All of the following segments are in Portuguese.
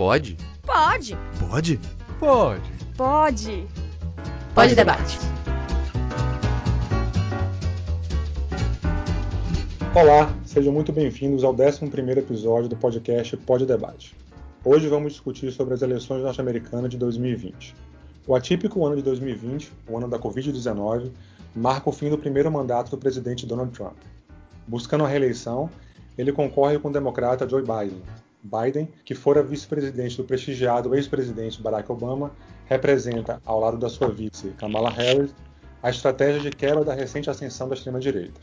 Pode? Pode. Pode? Pode. Pode. Pode debate. Olá, sejam muito bem-vindos ao 11 episódio do podcast Pode Debate. Hoje vamos discutir sobre as eleições norte-americanas de 2020. O atípico ano de 2020, o ano da Covid-19, marca o fim do primeiro mandato do presidente Donald Trump. Buscando a reeleição, ele concorre com o democrata Joe Biden. Biden, que fora vice-presidente do prestigiado ex-presidente Barack Obama, representa, ao lado da sua vice Kamala Harris, a estratégia de quebra da recente ascensão da extrema-direita.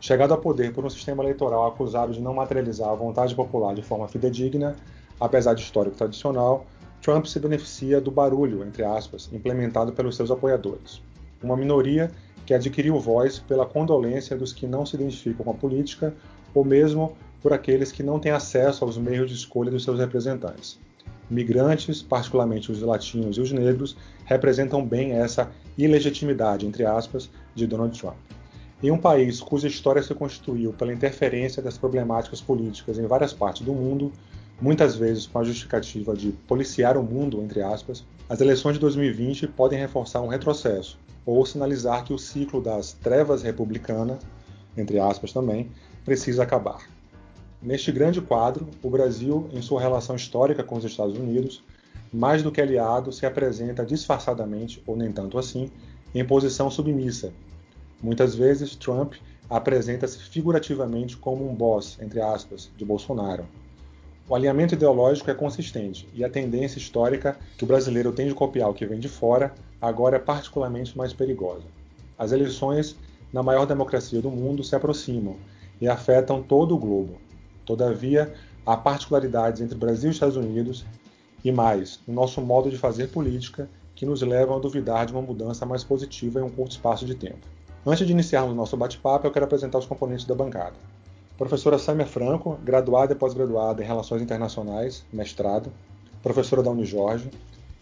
Chegado ao poder por um sistema eleitoral acusado de não materializar a vontade popular de forma fidedigna, apesar de histórico tradicional, Trump se beneficia do barulho, entre aspas, implementado pelos seus apoiadores. Uma minoria que adquiriu voz pela condolência dos que não se identificam com a política ou mesmo por aqueles que não têm acesso aos meios de escolha dos seus representantes. Migrantes, particularmente os latinos e os negros, representam bem essa ilegitimidade, entre aspas, de Donald Trump. Em um país cuja história se constituiu pela interferência das problemáticas políticas em várias partes do mundo, muitas vezes com a justificativa de policiar o mundo, entre aspas, as eleições de 2020 podem reforçar um retrocesso ou sinalizar que o ciclo das trevas republicanas, entre aspas também, precisa acabar. Neste grande quadro, o Brasil, em sua relação histórica com os Estados Unidos, mais do que aliado, se apresenta disfarçadamente, ou nem tanto assim, em posição submissa. Muitas vezes, Trump apresenta-se figurativamente como um boss, entre aspas, de Bolsonaro. O alinhamento ideológico é consistente e a tendência histórica que o brasileiro tem de copiar o que vem de fora agora é particularmente mais perigosa. As eleições na maior democracia do mundo se aproximam e afetam todo o globo. Todavia, há particularidades entre Brasil e Estados Unidos e mais no nosso modo de fazer política que nos levam a duvidar de uma mudança mais positiva em um curto espaço de tempo. Antes de iniciarmos o nosso bate-papo, eu quero apresentar os componentes da bancada. Professora Sâmia Franco, graduada e pós-graduada em Relações Internacionais, mestrado, professora da Unijorge,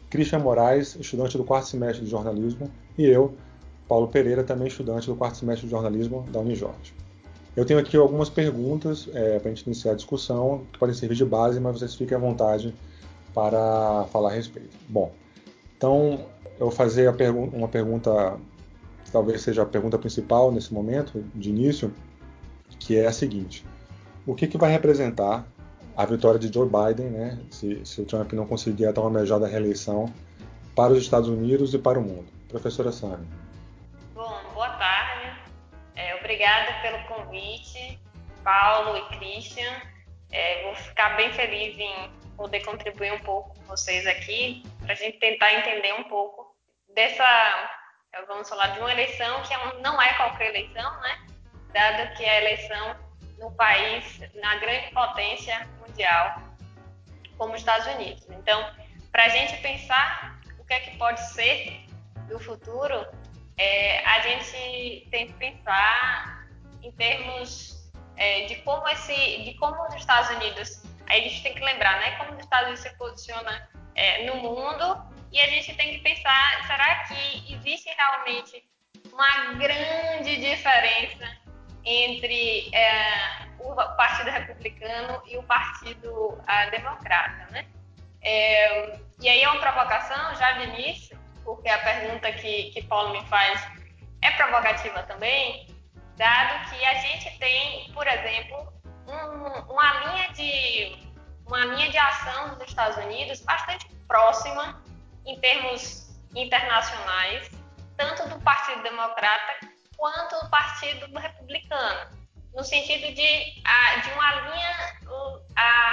Christian Moraes, estudante do quarto semestre de jornalismo, e eu, Paulo Pereira, também estudante do quarto semestre de jornalismo da Unijorge. Eu tenho aqui algumas perguntas é, para a gente iniciar a discussão, que podem servir de base, mas vocês fiquem à vontade para falar a respeito. Bom, então eu vou fazer pergu uma pergunta, talvez seja a pergunta principal nesse momento, de início, que é a seguinte: o que, que vai representar a vitória de Joe Biden, né, se, se o Trump não conseguir a tão almejada reeleição, para os Estados Unidos e para o mundo? Professora Sânia. Obrigada pelo convite, Paulo e Christian. É, vou ficar bem feliz em poder contribuir um pouco com vocês aqui, para a gente tentar entender um pouco dessa, vamos falar de uma eleição que é não é qualquer eleição, né? Dado que é a eleição no país, na grande potência mundial, como os Estados Unidos. Então, para a gente pensar o que é que pode ser do futuro, é, a gente tem que pensar em termos é, de como esse, de como os Estados Unidos, a gente tem que lembrar, né, como os Estados Unidos se posiciona é, no mundo e a gente tem que pensar, será que existe realmente uma grande diferença entre é, o Partido Republicano e o Partido Democrata, né? É, e aí é uma provocação já de início, porque a pergunta que, que Paulo me faz é provocativa também, dado que a gente tem, por exemplo, um, uma linha de uma linha de ação dos Estados Unidos bastante próxima em termos internacionais, tanto do Partido Democrata quanto do Partido Republicano, no sentido de, de uma linha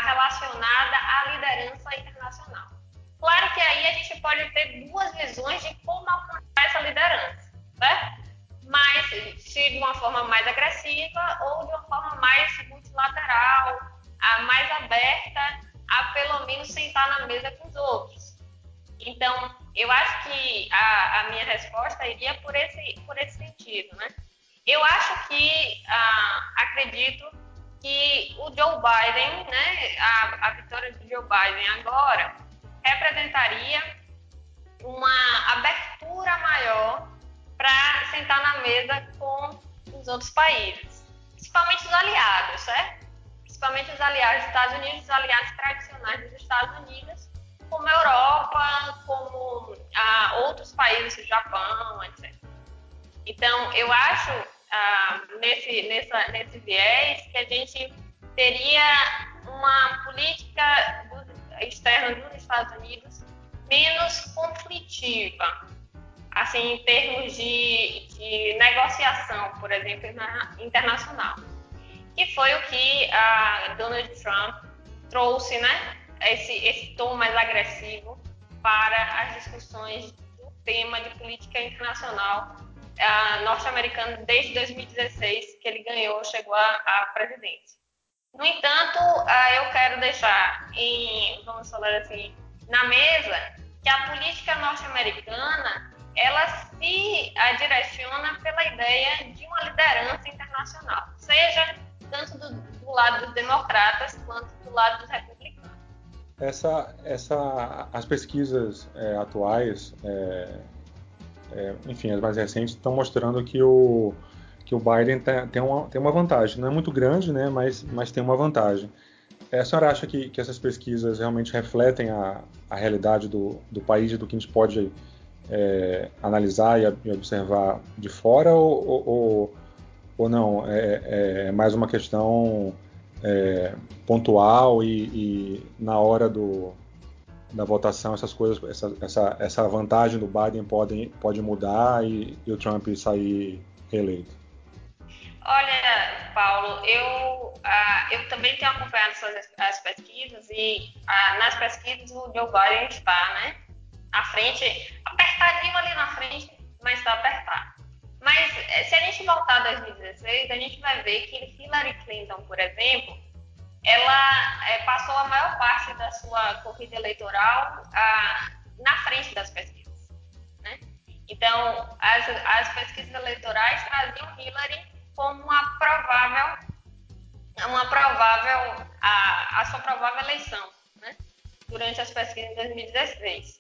relacionada à liderança internacional. Claro que aí a gente pode ter duas visões de como alcançar essa liderança, né? mas se de uma forma mais agressiva ou de uma forma mais multilateral, mais aberta a pelo menos sentar na mesa com os outros. Então, eu acho que a, a minha resposta iria por esse, por esse sentido, né? Eu acho que, ah, acredito que o Joe Biden, né, a, a vitória do Joe Biden agora, representaria uma abertura maior para sentar na mesa com os outros países, principalmente os aliados, certo? Principalmente os aliados dos Estados Unidos, os aliados tradicionais dos Estados Unidos, como a Europa, como a outros países, o Japão, etc. Então, eu acho, ah, nesse, nessa, nesse viés, que a gente teria uma política dos externa dos Estados Unidos menos conflitiva, assim, em termos de, de negociação, por exemplo, internacional. Que foi o que a Donald Trump trouxe, né? Esse, esse tom mais agressivo para as discussões do tema de política internacional uh, norte-americano desde 2016, que ele ganhou, chegou à presidência. No entanto, uh, eu quero deixar em, vamos falar assim, na mesa que a política norte-americana ela se direciona pela ideia de uma liderança internacional, seja tanto do, do lado dos democratas quanto do lado dos republicanos. Essa, essa, as pesquisas é, atuais, é, é, enfim, as mais recentes, estão mostrando que o, que o Biden tem, tem, uma, tem uma vantagem. Não é muito grande, né, mas, mas tem uma vantagem. É, a senhora acha que, que essas pesquisas realmente refletem a, a realidade do, do país e do que a gente pode é, analisar e, e, observar de fora ou, ou, ou não? É, é, é mais uma questão é, pontual e, e, na hora do, da votação essas coisas, essa, essa, essa vantagem do Biden pode, pode mudar e, e o Trump sair reeleito? Olha, Paulo, eu, ah, eu também tenho acompanhado as, as pesquisas e ah, nas pesquisas o Joe Biden está, né? À frente, apertadinho ali na frente, mas está apertado. Mas eh, se a gente voltar a 2016, a gente vai ver que Hillary Clinton, por exemplo, ela é, passou a maior parte da sua corrida eleitoral ah, na frente das pesquisas. Né? Então, as, as pesquisas eleitorais traziam Hillary como uma provável, uma provável a, a sua provável eleição, né? durante as pesquisas de 2016.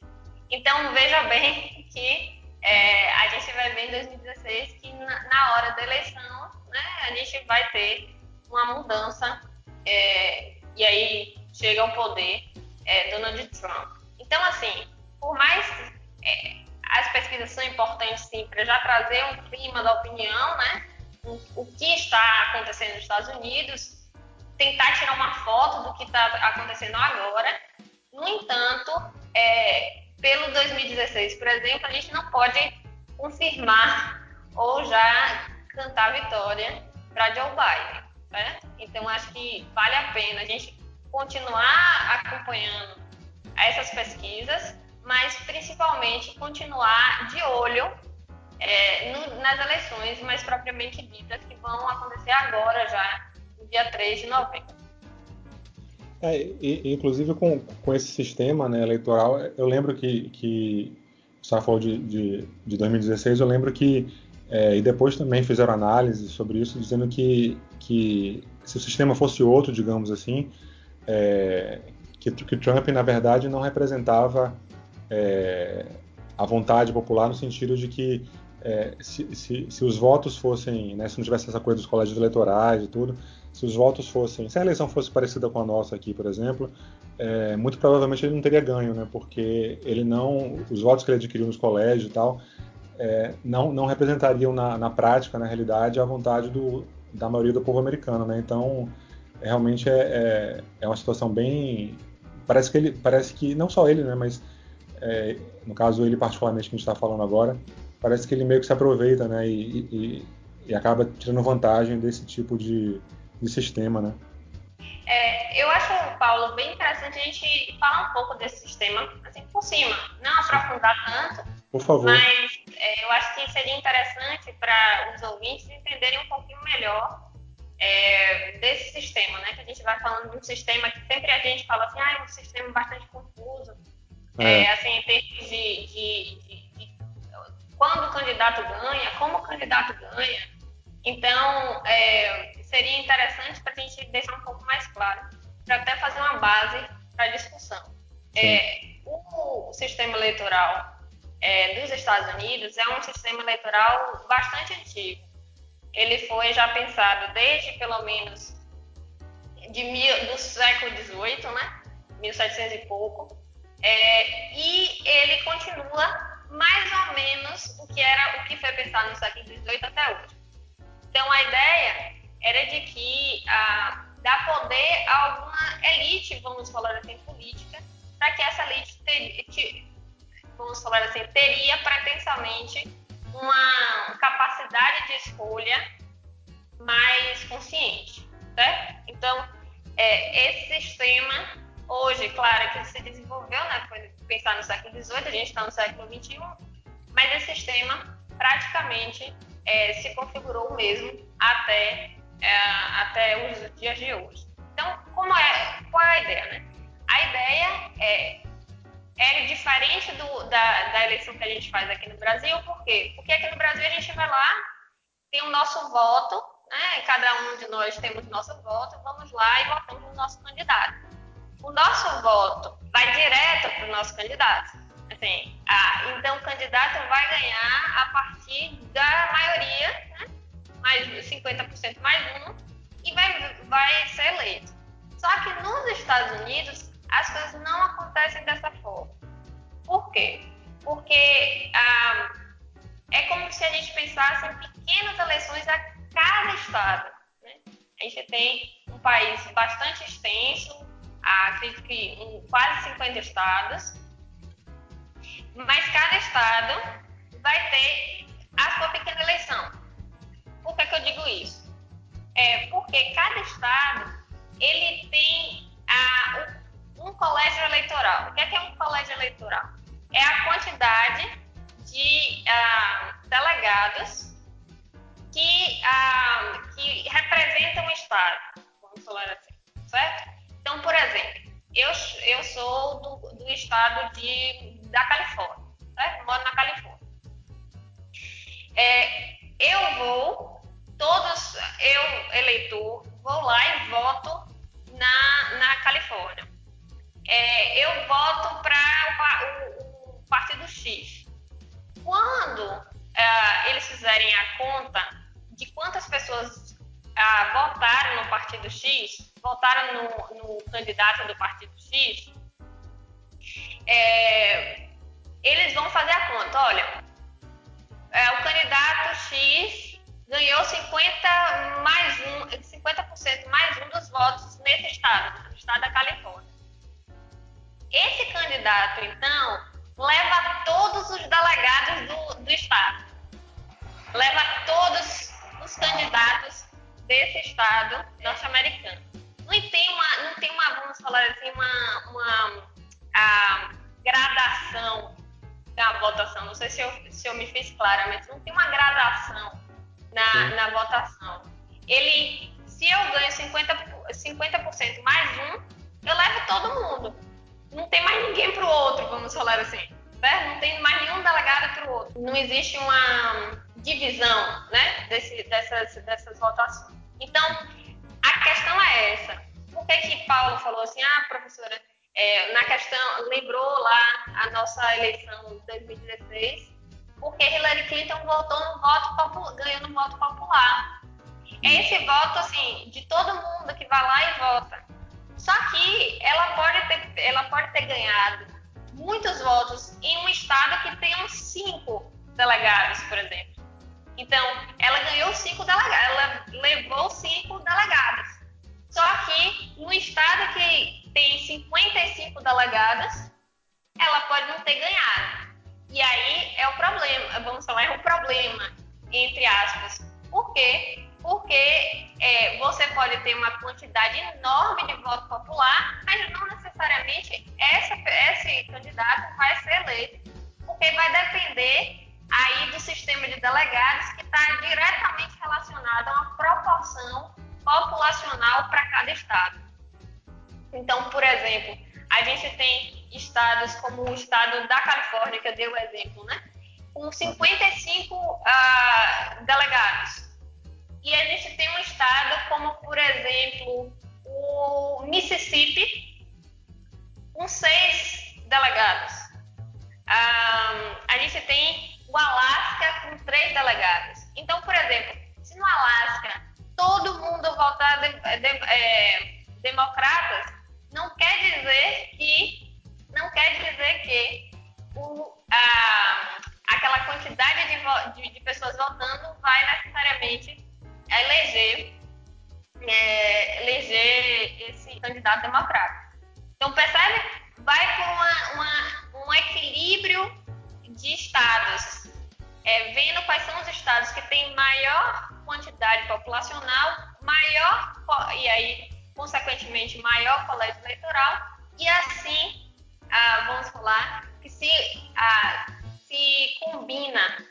Então veja bem que é, a gente vai ver em 2016 que na, na, hora da eleição, né, a gente vai ter uma mudança é, e aí chega ao poder é, Donald Trump. Então assim, por mais é, as pesquisas são importantes sim para já trazer um clima da opinião, né? O, que está acontecendo nos Estados Unidos, tentar tirar uma foto do que está acontecendo agora. No entanto, é, pelo 2016, por exemplo, a gente não pode confirmar ou já cantar vitória para Joe Biden. Né? Então, acho que vale a pena a gente continuar acompanhando essas pesquisas, mas principalmente continuar de olho é, no, nas eleições mais propriamente ditas, que vão acontecer agora já, no dia 3 de novembro. É, e, inclusive com, com esse sistema né, eleitoral, eu lembro que, que você falou de, de, de 2016, eu lembro que, é, e depois também fizeram análise sobre isso, dizendo que, que se o sistema fosse outro, digamos assim, é, que, que Trump, na verdade, não representava é, a vontade popular no sentido de que é, se, se, se, os votos fossem, né, se não tivesse essa coisa dos colégios eleitorais e tudo, se os votos fossem, se a eleição fosse parecida com a nossa aqui, por exemplo, é, muito provavelmente ele não teria ganho, né, porque ele não, os votos que ele adquiriu nos colégios e tal, é, não, não representariam na, na, prática, na realidade, a vontade do, da maioria do povo americano, né, então realmente é, é, é, uma situação bem, parece que ele, parece que não só ele, né, mas é, no caso ele particularmente que a gente está falando agora, parece que ele meio que se aproveita, né, e, e, e acaba tirando vantagem desse tipo de, de sistema, né? É, eu acho, Paulo, bem interessante a gente falar um pouco desse sistema, assim, por cima, não aprofundar tanto, por favor. mas é, eu acho que seria interessante para os ouvintes entenderem um pouquinho melhor é, desse sistema, né? Que a gente vai falando de um sistema que sempre a gente fala assim, ah, é um sistema bastante confuso, é. é assim, em termos de, de, de quando o candidato ganha, como o candidato ganha. Então, é, seria interessante para a gente deixar um pouco mais claro, para até fazer uma base para a discussão. É, o sistema eleitoral é, dos Estados Unidos é um sistema eleitoral bastante antigo. Ele foi já pensado desde pelo menos de mil, do século XVIII, né? 1700 e pouco, é, e ele continua mais ou menos o que era o que foi pensado no século XVIII até hoje. Então a ideia era de que ah, poder a alguma elite, vamos falar assim, política, para que essa elite, ter, vamos falar assim, teria pretensamente uma capacidade de escolha mais consciente, certo? Então, é, esse sistema hoje, claro, que se desenvolveu, né, foi pensar no século XVIII, a gente está no século XXI, mas esse sistema praticamente é, se configurou mesmo até, é, até os dias de hoje. Então, como é, qual é a ideia? Né? A ideia é, é diferente do, da, da eleição que a gente faz aqui no Brasil, por quê? Porque aqui no Brasil a gente vai lá, tem o nosso voto, né? cada um de nós temos nosso voto, vamos lá e votamos no nosso candidato. O nosso voto vai direto para o nosso candidato. Assim, ah, então o candidato vai ganhar a partir da maioria, né? mais 50% mais um, e vai, vai ser eleito. Só que nos Estados Unidos as coisas não acontecem dessa forma. Por quê? Porque ah, é como se a gente pensasse em pequenas eleições a cada estado. Né? A gente tem um país bastante extenso, acredito que em quase 50 estados, mas cada estado vai ter a sua pequena eleição. Por que, que eu digo isso? É porque cada estado ele tem a, um colégio eleitoral. O que é, que é um colégio eleitoral? É a quantidade de uh, delegados que, uh, que representam o estado, vamos falar assim, certo? Então, por exemplo, eu, eu sou do, do estado de, da Califórnia, certo? Moro na Califórnia. É, eu vou, todos, eu, eleitor, vou lá e voto na, na Califórnia. É, eu voto para o, o, Partido X. Quando é, eles fizerem a conta de quantas pessoas é, votaram no Partido X, votaram no, no candidato do Partido X, é, eles vão fazer a conta. Olha, é, o candidato X ganhou 50 mais um, 50% mais um dos votos nesse estado, no estado da Califórnia. Esse candidato, então, leva todos os delegados do, do estado, leva todos os candidatos desse estado norte-americano. Não tem uma, não tem uma, vamos falar assim, uma, uma a gradação da votação. Não sei se eu, se eu me fiz clara, mas não tem uma gradação na, na votação. Ele, se eu ganho 50%, 50 mais um, eu levo todo mundo. Não tem mais ninguém para o outro, vamos falar assim. Certo? Não tem mais nenhum delegado para o outro. Não existe uma divisão né, desse, dessas, dessas votações. Então, a questão é essa. Por que, que Paulo falou assim, ah, professora, é, na questão, lembrou lá a nossa eleição de 2016, porque Hillary Clinton votou no voto popular, ganhou no voto popular. É esse voto, assim, de todo mundo que vai lá e vota. Só que ela pode ter, ela pode ter ganhado muitos votos em um estado que tem uns cinco delegados, por exemplo. Então, ela ganhou cinco delegados, ela levou cinco delegados. Só que no estado que tem 55 delegados, ela pode não ter ganhado. E aí é o problema, vamos falar, é um problema, entre aspas. Por quê? Porque é, você pode ter uma quantidade enorme de voto popular, mas não necessariamente essa, esse candidato vai ser eleito, porque vai depender aí do sistema de delegados que está diretamente relacionado a uma proporção populacional para cada estado. Então, por exemplo, a gente tem estados como o estado da Califórnia, que eu dei o exemplo, né? Com 55 uh, delegados. E a gente tem um estado como, por exemplo, o Mississippi, com seis delegados. Uh, a gente tem o Alasca com três delegados. Então, por exemplo, se no Alasca todo mundo votar de, de, é, democratas, não quer dizer que não quer dizer que o, a, aquela quantidade de, de, pessoas votando vai necessariamente eleger é, eleger esse candidato democrata. Então percebe, vai com uma, uma, um equilíbrio vendo quais são os estados que têm maior quantidade populacional, maior, e aí, consequentemente, maior colégio eleitoral, e assim, ah, vamos falar, que se, ah, se combina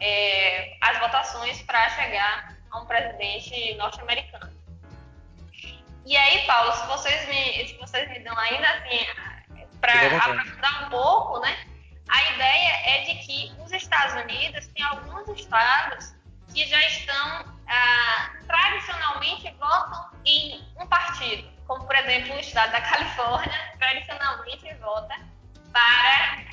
é, as votações para chegar a um presidente norte-americano. E aí, Paulo, se vocês me, se vocês me dão ainda assim, para aprofundar um pouco, né? A ideia é de que os Estados Unidos têm alguns estados que já estão ah, tradicionalmente votam em um partido, como por exemplo o estado da Califórnia tradicionalmente vota para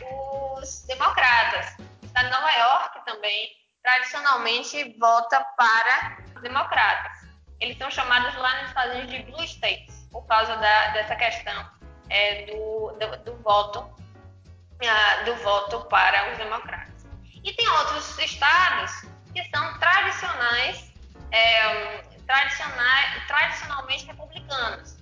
os democratas. O estado de Nova York também tradicionalmente vota para os democratas. Eles são chamados lá nos Estados Unidos de blue states por causa da, dessa questão é, do, do, do, voto do voto para os democratas. E tem outros estados que são tradicionais, é, tradicionais tradicionalmente republicanos.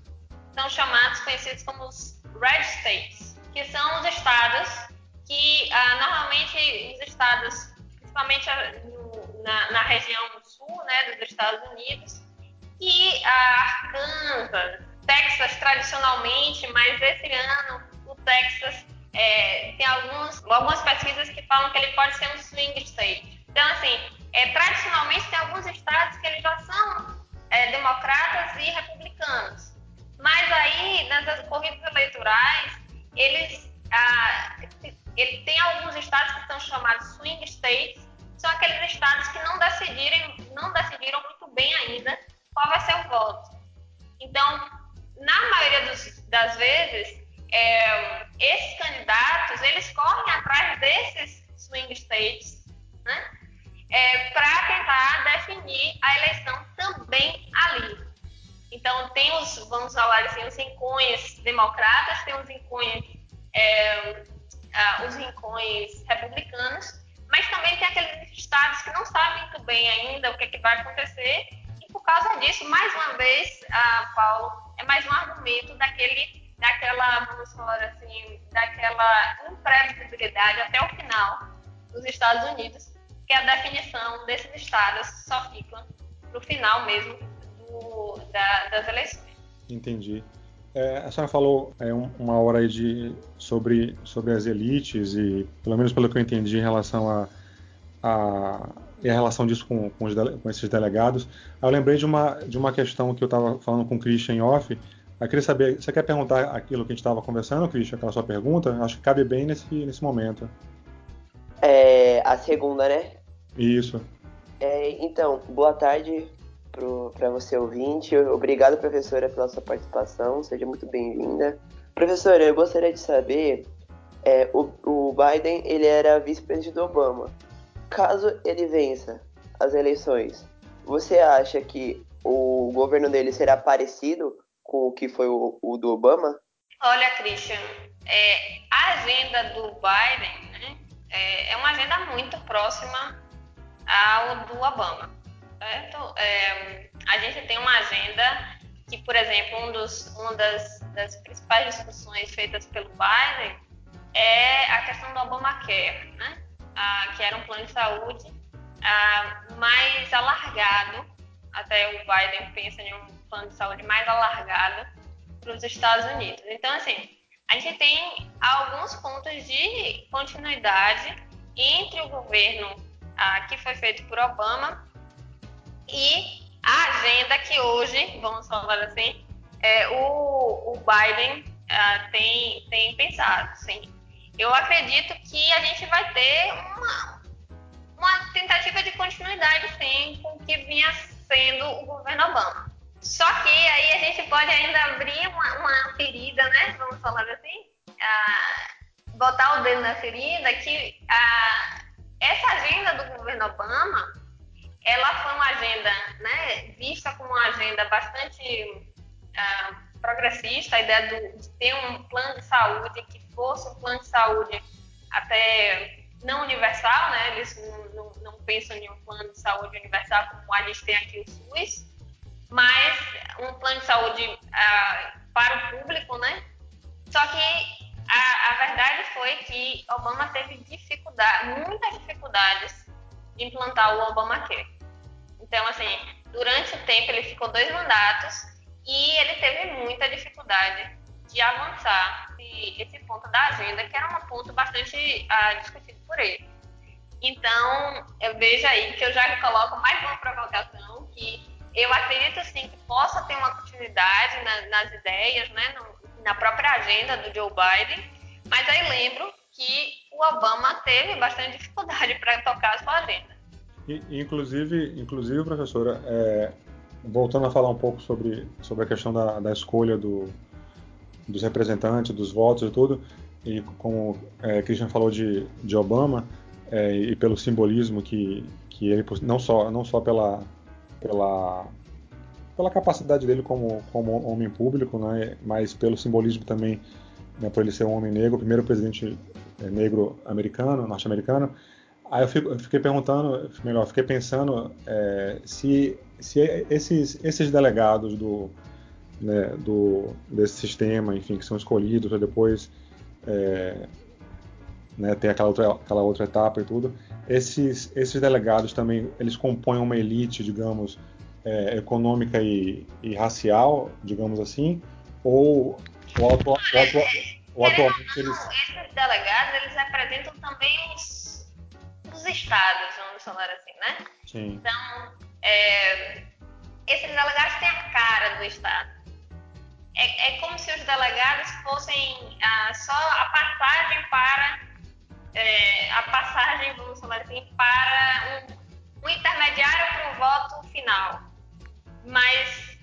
São chamados, conhecidos como os red states, que são os estados que uh, normalmente os estados, principalmente no, na, na, região sul né, dos Estados Unidos, e Arkansas, Texas tradicionalmente, mas esse ano o Texas é, tem alguns, algumas pesquisas que falam que ele pode ser um swing state. Então, assim, é, tradicionalmente tem alguns estados que eles já são é, democratas e republicanos. Mas aí, nas corridas eleitorais, eles, ah, ele tem alguns estados que são chamados swing states, são aqueles estados que não decidirem, não decidiram muito bem ainda qual vai ser o voto. Então, na maioria dos, das vezes, é, esses candidatos, eles correm atrás desses swing states, né? É, para tentar definir a eleição também ali. Então, tem os, vamos falar assim, os rincões democratas, tem os rincões, é, os rincões republicanos, mas também tem aqueles estados que não sabem muito bem ainda o que, é que vai acontecer, e por causa disso, mais uma vez, ah, Paulo, é mais um argumento daquele, daquela, vamos falar assim, daquela imprevisibilidade até o final dos Estados Unidos, que a definição desses estados só fica para o final mesmo do, da, das eleições. Entendi. É, a senhora falou é, uma hora aí de, sobre, sobre as elites e, pelo menos pelo que eu entendi em relação a, a, e a relação disso com, com, os, com, esses delegados. Eu lembrei de uma, de uma questão que eu estava falando com o Christian off. Eu queria saber, você quer perguntar aquilo que a gente estava conversando, Christian, aquela sua pergunta? Acho que cabe bem nesse, nesse momento. É, a segunda, né? Isso. É, então, boa tarde para você ouvinte. Obrigado, professora, pela sua participação. Seja muito bem-vinda. Professora, eu gostaria de saber, é, o, o Biden ele era vice-presidente do Obama. Caso ele vença as eleições, você acha que o governo dele será parecido com o que foi o, o do Obama? Olha, Christian, é, a agenda do Biden né, é, é, uma agenda muito próxima ao do Obama. Certo? É, a gente tem uma agenda que, por exemplo, um dos, uma das, das principais discussões feitas pelo Biden é a questão do Obamacare, né? ah, que era um plano de saúde ah, mais alargado, até o Biden pensa em um plano de saúde mais alargado para os Estados Unidos. Então, assim, a gente tem alguns pontos de continuidade entre o governo ah, que foi feito por Obama e a agenda que hoje, vamos falar assim, é, o, o Biden ah, tem, tem pensado, sim eu acredito que a gente vai ter uma, uma tentativa de continuidade, sim, com o que vinha sendo o governo Obama. Só que aí a gente pode ainda abrir uma, uma ferida, né? Vamos falar assim, ah, botar o dedo na ferida, que ah, essa agenda do governo Obama, ela foi uma agenda, né, vista como uma agenda bastante ah, progressista, a ideia do, de ter um plano de saúde que fosse um plano de saúde até não universal, né? Eles não, não, não, pensam em um plano de saúde universal como a gente tem aqui o SUS, mas um plano de saúde ah, para o público, né? Só que a, a, verdade foi que Obama teve dificuldade, muitas dificuldades de implantar o Obamacare. Então, assim, durante o tempo ele ficou dois mandatos e ele teve muita dificuldade de avançar esse ponto da agenda, que era um ponto bastante ah, discutido por ele. Então, eu vejo aí que eu já coloco mais uma provocação, que eu acredito sim que possa ter uma continuidade na, nas ideias, né, no, na própria agenda do Joe Biden, mas aí lembro que o Obama teve bastante dificuldade para tocar a sua agenda. E, inclusive, inclusive, professora, é, voltando a falar um pouco sobre, sobre a questão da, da escolha do, dos representantes, dos votos e tudo, e como é, Christian falou de, de Obama, é, e pelo simbolismo que, que ele, não só, não só pela, pela, pela capacidade dele como, como homem público, né, mas pelo simbolismo também, né, por ele ser um homem negro, primeiro presidente é, negro americano, norte-americano, Aí eu, fico, eu, fiquei perguntando, melhor, fiquei pensando é, se, se esses, esses delegados do, né, do, desse sistema, enfim, que são escolhidos para depois é, né, ter aquela outra, aquela outra etapa e tudo, esses, esses delegados também, eles compõem uma elite, digamos, é, econômica e, e, racial, digamos assim, ou, atu, ou atualmente eles... Esses delegados, eles representam também os dos estados, vamos falar assim, né? Sim. Então, é, esses delegados têm a cara do estado. É, é como se os delegados fossem ah, só a passagem para é, a passagem, falar assim, para um, um intermediário para o voto final. Mas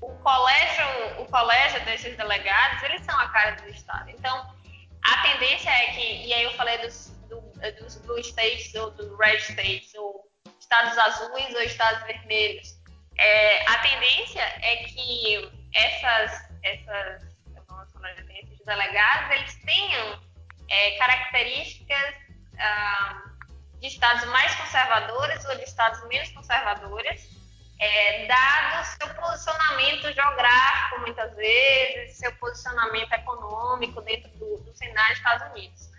o colégio, o colégio desses delegados, eles são a cara do Estado. Então, a tendência é que, e aí eu falei dos é, dos blue states ou dos red states, ou estados azuis ou estados vermelhos. É, a tendência é que essas, essas esses delegados eles tenham é, características ah, de estados mais conservadores ou de estados menos conservadores, é, dado seu posicionamento geográfico, muitas vezes, seu posicionamento econômico dentro do, do cenário dos Estados Unidos.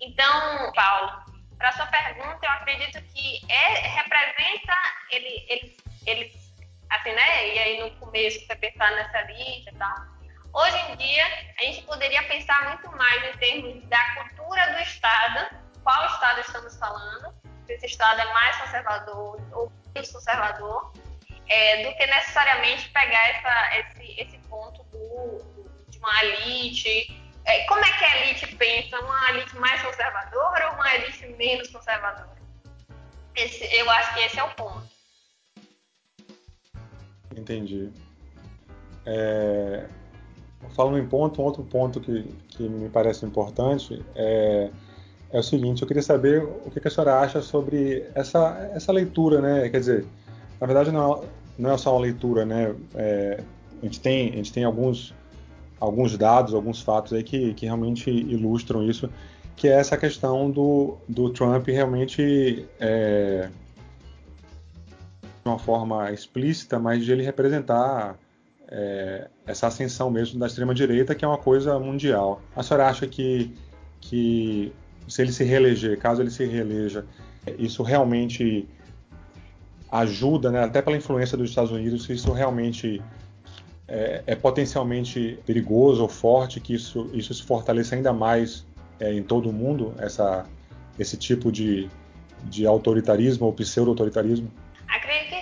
Então, Paulo, para sua pergunta, eu acredito que é, representa ele, eles, eles, assim, né? E aí no começo você pensar nessa lista e tal. Hoje em dia, a gente poderia pensar muito mais em termos da cultura do Estado, qual Estado estamos falando, se esse Estado é mais conservador ou menos conservador, é, do que necessariamente pegar essa, esse, esse ponto do, de uma elite é, como é que a elite pensa? Uma elite mais conservadora ou uma elite menos conservadora? Esse, eu acho que esse é o ponto. Entendi. É, falando em ponto, um outro ponto que, que me parece importante é, é o seguinte: eu queria saber o que a senhora acha sobre essa, essa leitura, né? Quer dizer, na verdade não, não é só uma leitura, né? É, a, gente tem, a gente tem alguns alguns dados, alguns fatos aí que, que realmente ilustram isso, que é essa questão do, do Trump realmente é, de uma forma explícita, mas de ele representar é, essa ascensão mesmo da extrema-direita, que é uma coisa mundial. A senhora acha que, que se ele se reeleger, caso ele se reeleja, isso realmente ajuda, né, até pela influência dos Estados Unidos, se isso realmente é, é, potencialmente perigoso ou forte que isso, isso se fortaleça ainda mais é, em todo o mundo, essa, esse tipo de, de autoritarismo ou pseudo-autoritarismo? Acredito que.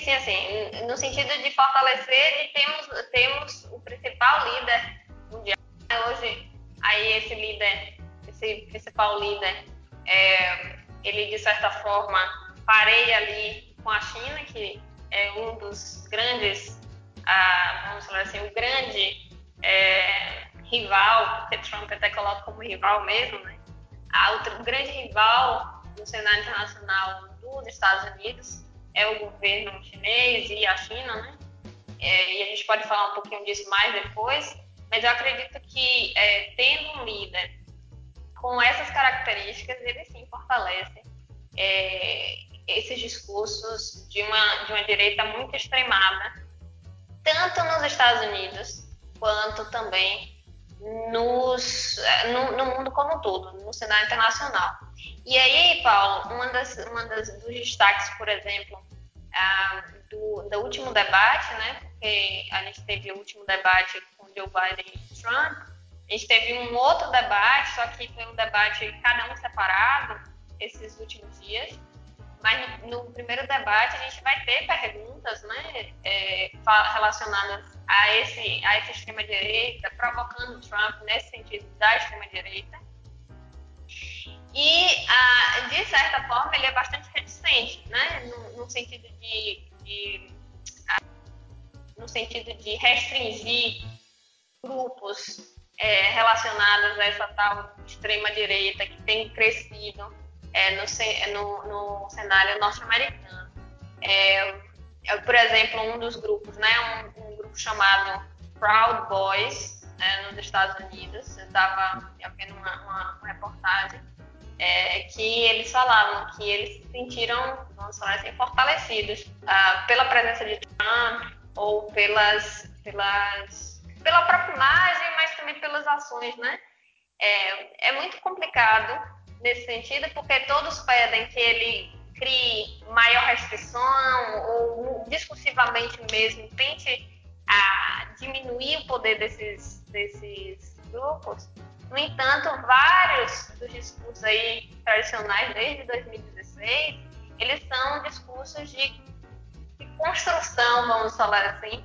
Sim, assim, no sentido de fortalecer e temos, temos o principal líder mundial hoje, aí esse líder, esse principal líder, é, ele de certa forma pareia ali com a China, que é um dos grandes, ah, vamos falar assim, o grande é, rival, porque Trump até coloca como rival mesmo, né? O grande rival no cenário internacional dos Estados Unidos é o governo chinês e a China, né? É, e a gente pode falar um pouquinho disso mais depois, mas eu acredito que é, tendo um líder com essas características, ele sim fortalece é, esses discursos de uma, de uma direita muito extremada, tanto nos Estados Unidos quanto também nos, no, no mundo como um todo, no cenário internacional. E aí, Paulo, uma das, uma das dos destaques, por exemplo, ah, do, do último debate, né? Porque a gente teve o último debate com Joe Biden e Trump. A gente teve um outro debate, só que foi um debate cada um separado esses últimos dias. Mas no, no primeiro debate a gente vai ter perguntas, né, é, relacionadas a esse a essa extrema direita, provocando Trump nesse sentido da extrema direita. E, ah, de certa forma, ele é bastante reticente, né? no, no sentido de, de ah, no sentido de restringir grupos é, relacionados a essa tal extrema-direita que tem crescido é, no, no, no, cenário norte-americano. É, é, por exemplo, um dos grupos, né, um, um grupo chamado Proud Boys, né, nos Estados Unidos, eu estava vendo uma, uma, uma reportagem é, que eles falavam que eles se sentiram, vamos falar assim, fortalecidos uh, pela presença de Trump ou pelas, pelas, pela própria imagem, mas também pelas ações, né? É, é muito complicado nesse sentido, porque todos pedem que ele crie maior restrição ou discursivamente mesmo tente a diminuir o poder desses, desses grupos. No entanto, vários dos discursos aí tradicionais desde 2016, eles são discursos de, de construção, vamos falar assim,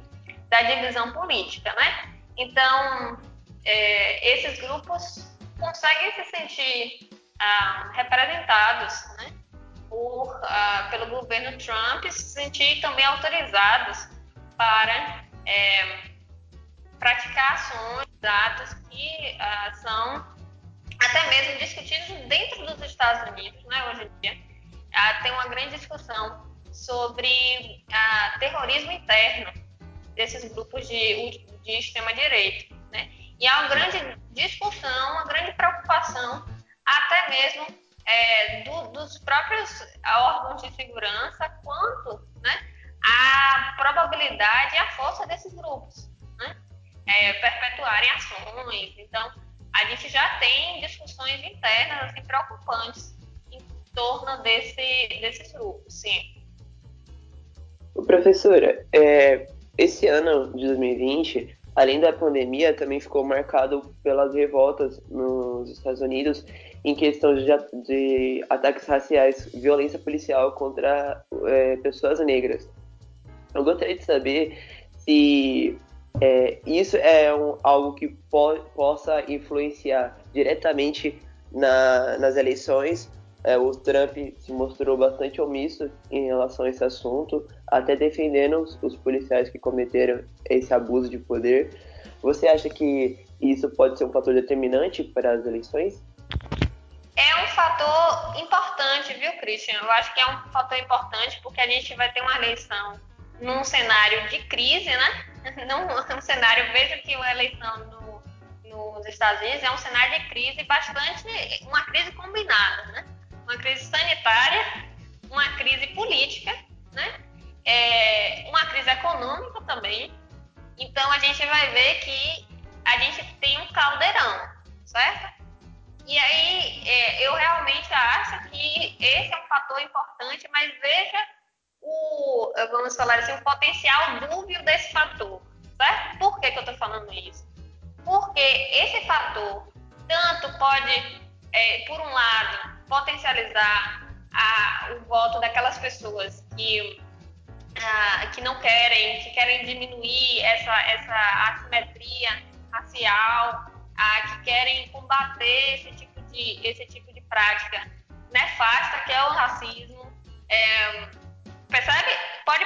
da divisão política, né? Então, é, esses grupos conseguem se sentir ah, representados, né? Por, ah, pelo governo Trump se sentir também autorizados para é, praticar ações, atos que ah, são até mesmo discutidos dentro dos Estados Unidos, né, hoje em dia. Ah, tem uma grande discussão sobre ah, terrorismo interno desses grupos de, de extrema-direita. Né? E há uma grande discussão, uma grande preocupação, até mesmo é, do, dos próprios órgãos de segurança, quanto né, a probabilidade e a força desses grupos é, perpetuarem ações. Então, a gente já tem discussões internas assim, preocupantes em torno desse, desses grupos, sim. Professora, é, esse ano de 2020, além da pandemia, também ficou marcado pelas revoltas nos Estados Unidos em questão de, de ataques raciais, violência policial contra é, pessoas negras. Eu gostaria de saber se é, isso é um, algo que po possa influenciar diretamente na, nas eleições. É, o Trump se mostrou bastante omisso em relação a esse assunto, até defendendo os, os policiais que cometeram esse abuso de poder. Você acha que isso pode ser um fator determinante para as eleições? É um fator importante, viu, Christian? Eu acho que é um fator importante porque a gente vai ter uma eleição num cenário de crise, né? Num, um cenário, veja que a eleição no, nos Estados Unidos é um cenário de crise bastante, uma crise combinada, né? Uma crise sanitária, uma crise política, né? É, uma crise econômica também. Então a gente vai ver que a gente tem um caldeirão, certo? E aí é, eu realmente acho que esse é um fator importante, mas veja o, vamos falar assim, o potencial dúbio desse fator, certo? Por que, que eu estou falando isso? Porque esse fator tanto pode, é, por um lado, potencializar a, o voto daquelas pessoas que, a, que não querem, que querem diminuir essa, essa assimetria racial, a, que querem combater esse tipo de, esse tipo de prática nefasta que é o racismo. É, Percebe? Pode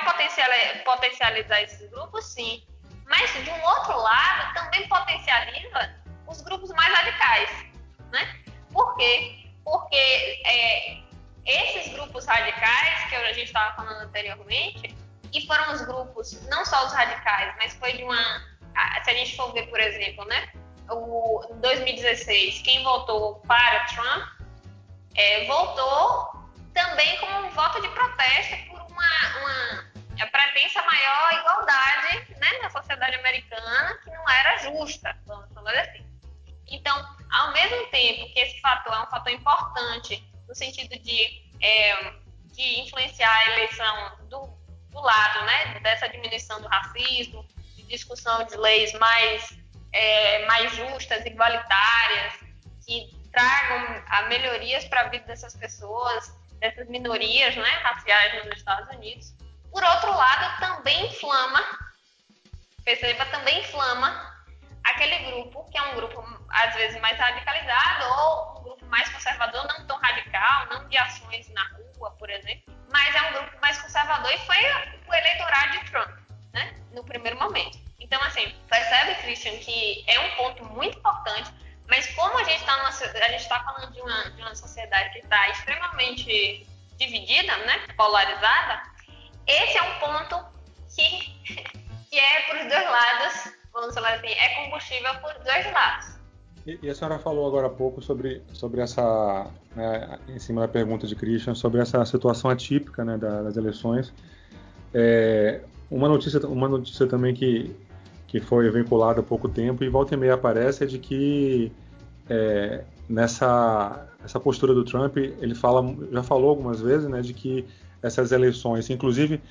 potencializar esses grupos, sim. Mas, de um outro lado, também potencializa os grupos mais radicais. Né? Por quê? Porque é, esses grupos radicais, que a gente estava falando anteriormente, e foram os grupos, não só os radicais, mas foi de uma. Se a gente for ver, por exemplo, né? O 2016, quem votou para Trump é, votou também como um voto de protesto uma, uma pretensa maior igualdade né, na sociedade americana, que não era justa, vamos falar assim. Então, ao mesmo tempo que esse fator é um fator importante no sentido de, é, de influenciar a eleição do, do lado né, dessa diminuição do racismo, de discussão de leis mais, é, mais justas, igualitárias, que tragam melhorias para a vida dessas pessoas, dessas minorias né, raciais nos Estados Unidos. Por outro lado, também inflama, perceba, também inflama aquele grupo, que é um grupo às vezes mais radicalizado, ou um grupo mais conservador, não tão radical, não de ações na rua, por exemplo, mas é um grupo mais conservador e foi o eleitorado de Trump, né, no primeiro momento. Então, assim, percebe, Christian, que é um ponto muito importante, mas como a gente está está falando de uma, de uma sociedade que está extremamente dividida, né, polarizada, esse é um ponto que, que é para os dois lados, vamos falar assim, é combustível para os dois lados. E, e, a senhora falou agora há pouco sobre, sobre essa, né, em cima da pergunta de Christian, sobre essa situação atípica né, das eleições. É, uma, notícia, uma notícia também que, que foi vinculada há pouco tempo e volta e meia aparece é de que é, nessa essa postura do Trump, ele fala, já falou algumas vezes, né, de que essas eleições, inclusive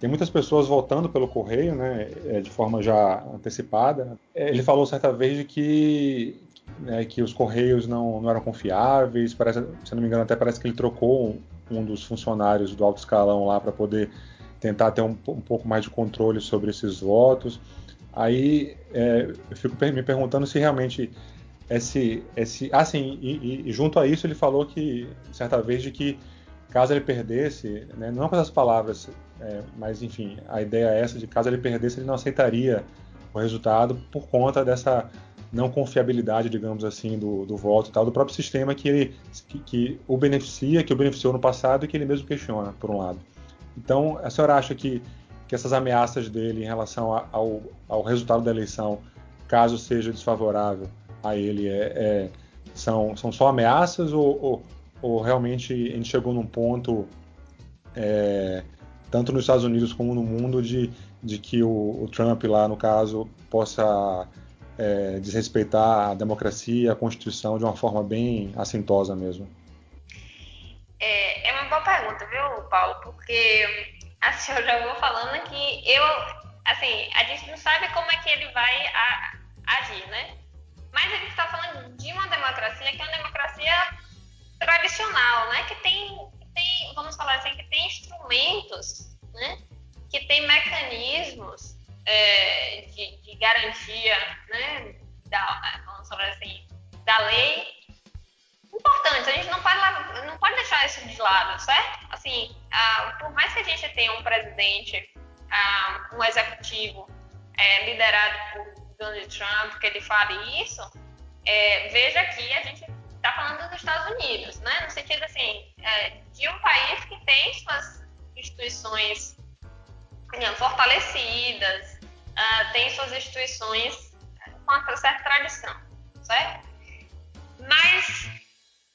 tem muitas pessoas votando pelo correio, né, é, de forma já antecipada. É, ele falou certa vez de que né, que os correios não, não eram confiáveis. Parece, se não me engano, até parece que ele trocou um, um dos funcionários do alto escalão lá para poder tentar ter um, um, pouco mais de controle sobre esses votos. Aí é, eu fico me perguntando se realmente esse, esse, assim, e, e, junto a isso ele falou que certa vez de que caso ele perdesse, né, não com essas palavras, é, mas enfim, a ideia é essa de caso ele perdesse, ele não aceitaria o resultado por conta dessa não confiabilidade, digamos assim, do, do voto e tal, do próprio sistema que ele que, que, o beneficia, que o beneficiou no passado e que ele mesmo questiona, por um lado. Então, a senhora acha que, que essas ameaças dele em relação a, ao, ao resultado da eleição, caso seja desfavorável a ele, é, é são, são só ameaças ou, ou, ou, realmente a gente chegou num ponto, é, tanto nos Estados Unidos como no mundo, de, de que o, o Trump lá, no caso, possa é, desrespeitar a democracia, a Constituição de uma forma bem assintosa mesmo? É, é uma boa pergunta, viu, Paulo? Porque assim, eu já vou falando que eu, assim, a gente não sabe como é que ele vai a, agir, né? Mas gente está falando de uma democracia que é uma democracia tradicional, né? Que tem, tem vamos falar assim, que tem instrumentos, né? Que tem mecanismos é, de, de, garantia, né, da, vamos falar assim, da lei importantes. A gente não pode, não pode deixar isso de lado, certo? Assim, ah, por mais que a gente tenha um presidente, ah, um executivo é, liderado por Donald Trump, que ele fale isso, é, veja que a gente está falando dos Estados Unidos, né? No sentido assim, é, de um país que tem suas instituições fortalecidas, uh, tem suas instituições com uma certa tradição, certo? Mas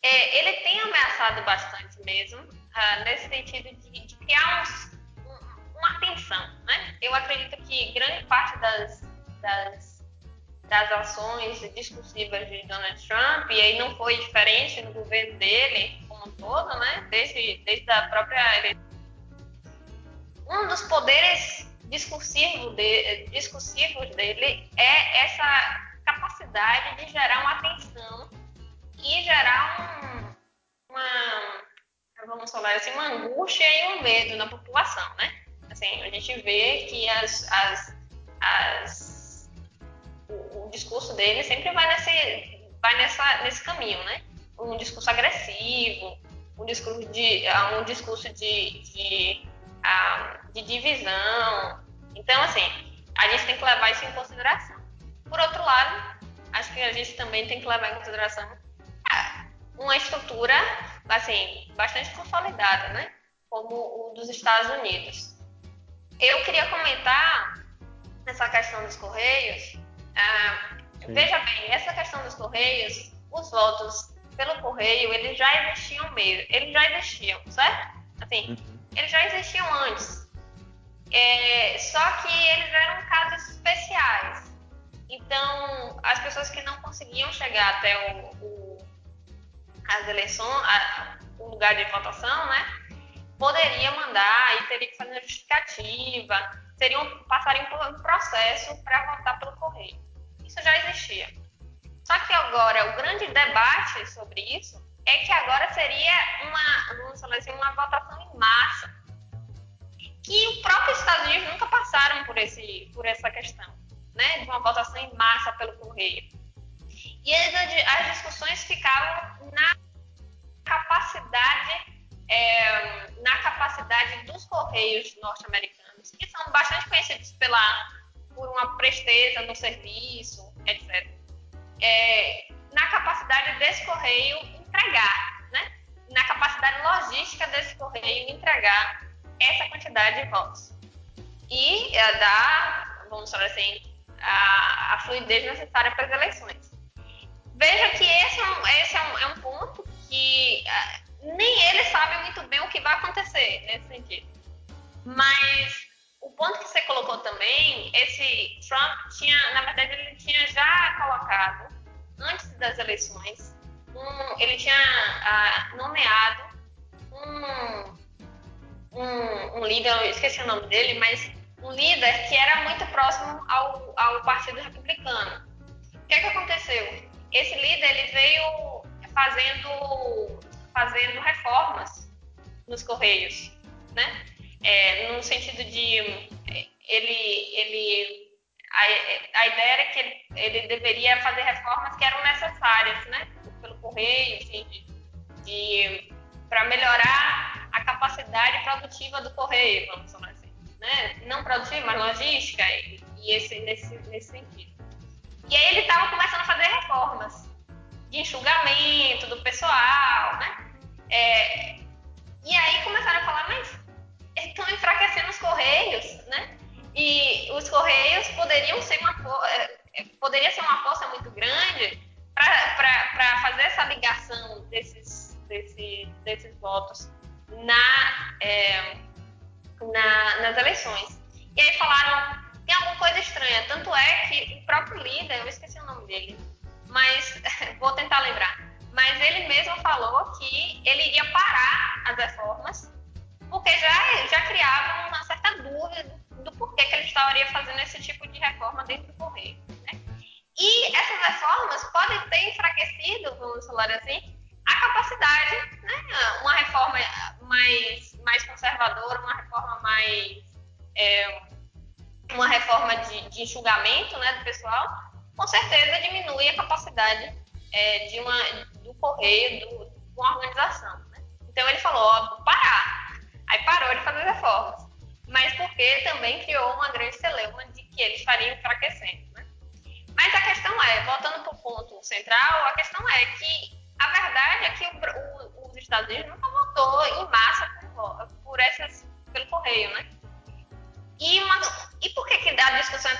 é, ele tem ameaçado bastante mesmo, uh, nesse sentido de, de criar uns, um, uma atenção, né? Eu acredito que grande parte das, das, das ações discursivas de Donald Trump, e aí não foi diferente no governo dele como um todo, né? Desde, desde a própria eleição. Um dos poderes discursivo de, discursivos dele é essa capacidade de gerar uma atenção e gerar um, uma, vamos falar assim, uma angústia e um medo na população, né? Assim, a gente vê que as, as, as o, o, discurso dele sempre vai nesse, vai nessa, nesse caminho, né? Um discurso agressivo, um discurso de, um discurso de, de de divisão. Então, assim, a gente tem que levar isso em consideração. Por outro lado, acho que a gente também tem que levar em consideração ah, uma estrutura, assim, bastante consolidada, né? Como o dos Estados Unidos. Eu queria comentar essa questão dos Correios. Ah, veja bem, essa questão dos Correios, os votos pelo Correio, eles já existiam mesmo, eles já existiam, certo? Assim, uhum eles já existiam antes. É, só que eles eram casos especiais. Então, as pessoas que não conseguiam chegar até o, o as eleições, a, o lugar de votação, né? Poderia mandar e teria que fazer uma justificativa, seriam, passariam por um processo para votar pelo correio. Isso já existia. Só que agora o grande debate sobre isso é que agora seria uma, vamos falar assim, uma votação em massa. Que o próprio Estados Unidos nunca passaram por, esse, por essa questão, né? De uma votação em massa pelo correio. E as, discussões ficavam na capacidade, é, na capacidade dos correios norte-americanos, que são bastante conhecidos pela, por uma presteza no serviço, etc. É, na capacidade desse correio entregar, né? na capacidade logística desse correio entregar essa quantidade de votos. E é, dar, vamos falar assim, a, a fluidez necessária para as eleições. Veja que esse é um, esse é um, é um ponto que uh, nem eles sabem muito bem o que vai acontecer nesse sentido. Mas o ponto que você colocou também, esse Trump tinha, na verdade, ele tinha já colocado, antes das eleições, um, ele tinha uh, nomeado um, um, um, líder, eu esqueci o nome dele, mas um líder que era muito próximo ao, ao Partido Republicano. O que, é que aconteceu? Esse líder ele veio fazendo, fazendo reformas nos Correios, né? É, no sentido de ele, ele a, a ideia era que ele, ele, deveria fazer reformas que eram necessárias, né? Pelo Correio, assim, de, de para melhorar a capacidade produtiva do Correio, vamos falar assim, né? Não produtiva, mas logística e, e esse, nesse, nesse sentido.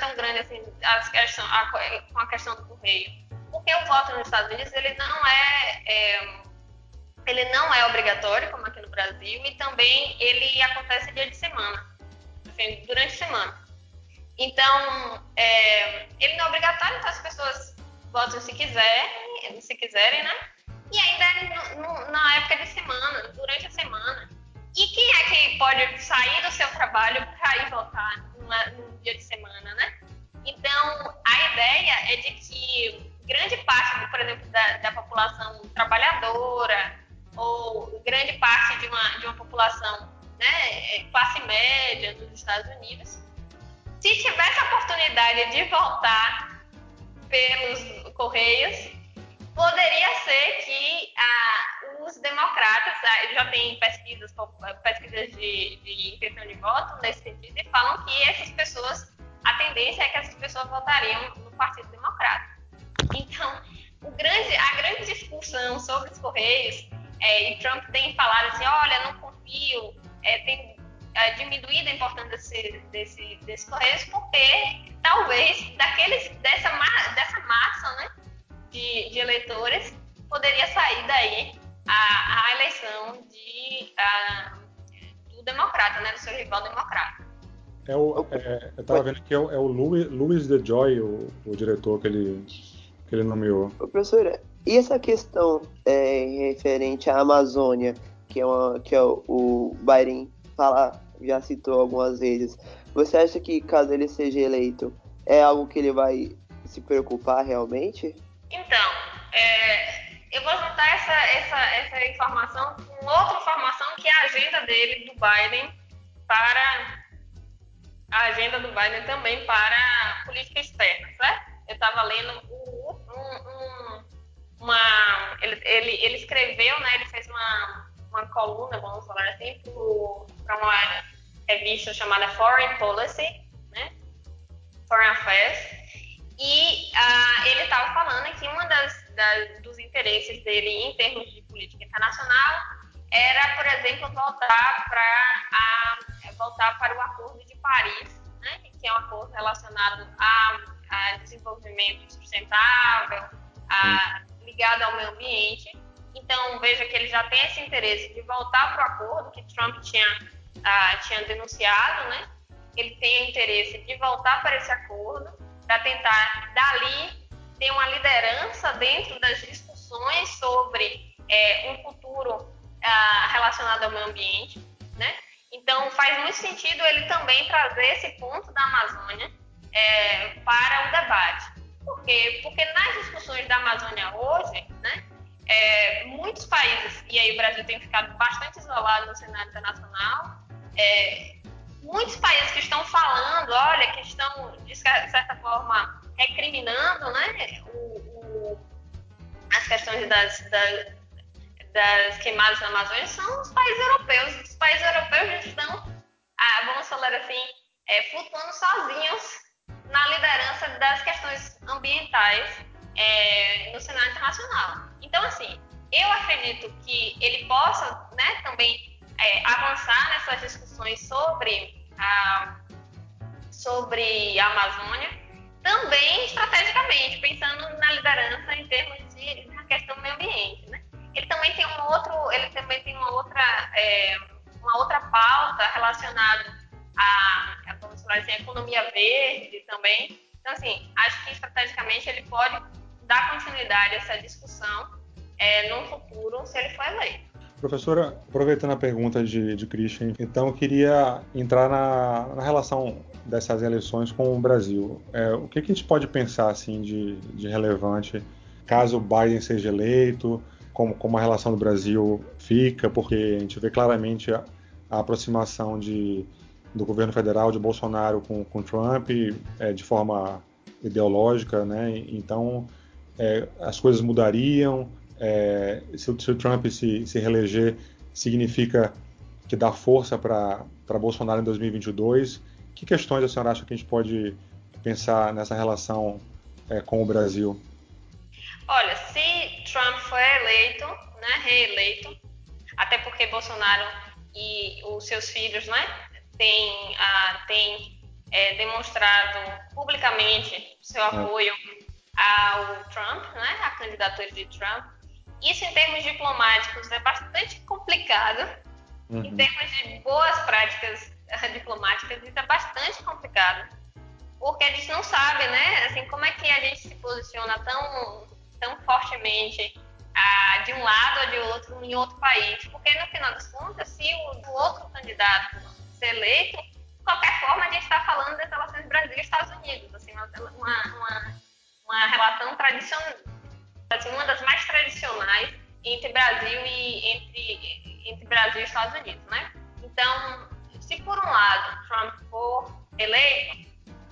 Tão grande assim, questão, a, com a questão do correio? Porque o voto nos Estados Unidos ele não é, é, ele não é obrigatório, como aqui no Brasil, e também ele acontece dia de semana, assim, durante a semana. Então, é, ele não é obrigatório, então as pessoas votam se quiserem, se quiserem, né? E ainda é no, no, na época de semana, durante a semana. E quem é que pode sair do seu trabalho para ir votar num dia de semana, né? Então, a ideia é de que grande parte, por exemplo, da, da população trabalhadora ou grande parte de uma, de uma população né, é, classe média nos Estados Unidos, se tivesse a oportunidade de votar pelos Correios, poderia ser que ah, os democratas, ah, já tem pesquisas, pesquisas de, de de voto nesse sentido, e falam que essas pessoas, a tendência é que essas pessoas votariam no Partido Democrata. Então, grande, a grande discussão sobre os Correios, é, e Trump tem falado assim, olha, não confio, é, tem é, diminuído a importância desse, desse, desses Correios, porque talvez daqueles, dessa, dessa massa, né, de, de eleitores, poderia sair daí a, a eleição de, a, do democrata, né, do seu rival democrata. É o, é, eu estava vendo que é o, é o Louis, Louis DeJoy, o, o diretor que ele, que ele nomeou. Ô, professora, e essa questão é, referente à Amazônia? que é, uma, que é o, o Biden fala, já citou algumas vezes. Você acha que caso ele seja eleito, é algo que ele vai se preocupar realmente? Então, é, eu vou juntar essa, essa, essa informação com outra informação que é a agenda dele, do Biden, para a agenda do Biden também para política externa, certo? Eu estava lendo um, um, uma. Ele, ele, ele, escreveu, né? Ele fez uma, uma coluna, vamos falar assim, para uma revista chamada Foreign Policy, né? Foreign Affairs. E uh, ele estava falando que uma das, das, dos interesses dele em termos de política internacional era, por exemplo, voltar para voltar para o Acordo de Paris, né, que é um acordo relacionado a, a desenvolvimento sustentável, a, ligado ao meio ambiente. Então veja que ele já tem esse interesse de voltar para o acordo que Trump tinha, uh, tinha denunciado, né? Ele tem interesse de voltar para esse acordo para tentar dali ter uma liderança dentro das discussões sobre é, um futuro relacionado ao meio ambiente, né? Então faz muito sentido ele também trazer esse ponto da Amazônia é, para o debate. Por quê? Porque nas discussões da Amazônia hoje, né, é, muitos países, e aí o Brasil tem ficado bastante isolado no cenário internacional, é, muitos países que estão falando, olha, que estão, de certa forma, recriminando né, o, o, as questões das, das, das, queimadas na Amazônia são os países europeus. Os países europeus estão, ah, vamos falar assim, é, flutuando sozinhos na liderança das questões ambientais é, no cenário internacional. Então, assim, eu acredito que ele possa né, também é, avançar nessas discussões sobre a, sobre a Amazônia, também estrategicamente, pensando na liderança em termos de na questão do meio ambiente. Né? Ele também tem um outro, ele também tem uma outra, é, uma outra pauta relacionada à, falar assim, economia verde também. Então, assim, acho que estrategicamente ele pode dar continuidade a essa discussão é, no futuro se ele for eleito. Professora, aproveitando a pergunta de, de Christian, então eu queria entrar na, na relação dessas eleições com o Brasil. É, o que, que, a gente pode pensar assim de, de relevante caso o Biden seja eleito, como, como, a relação do Brasil fica, porque a gente vê claramente a, a aproximação de, do governo federal de Bolsonaro com, com Trump é, de forma ideológica, né? Então é, as coisas mudariam é, se, se, o Trump se, se reeleger, significa que dá força para Bolsonaro em 2022. Que questões a senhora acha que a gente pode pensar nessa relação é, com o Brasil? Olha, se Trump for eleito, né, reeleito, até porque Bolsonaro e os seus filhos, né, têm, ah, têm é, demonstrado publicamente seu é. apoio ao Trump, né, a candidatura de Trump, isso, em termos diplomáticos, é bastante complicado. Uhum. Em termos de boas práticas diplomáticas, isso é bastante complicado. Porque a gente não sabe, né? Assim, como é que a gente se posiciona tão, tão fortemente ah, de um lado ou de outro em outro país. Porque, no final das contas, se o, outro candidato ser eleito, de qualquer forma, a gente está falando das relações Brasil e Estados Unidos. Assim, uma, uma, uma relação tradicional assim, uma das mais tradicionais entre Brasil e entre, entre Brasil e Estados Unidos, né? Então, se por um lado Trump for eleito,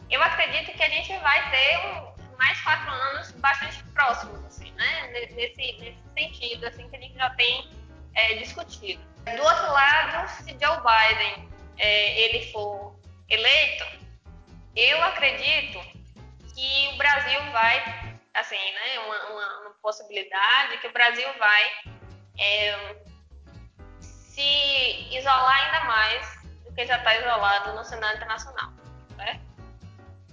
eu acredito que a gente vai ter um, mais quatro anos bastante próximos, assim, né? Nesse, nesse sentido, assim, que a gente já tem é, discutido. Do outro lado, se Joe Biden é, ele for eleito, eu acredito que o Brasil vai assim, né, uma, uma, uma possibilidade que o Brasil vai é, se isolar ainda mais do que já está isolado no cenário internacional. Né?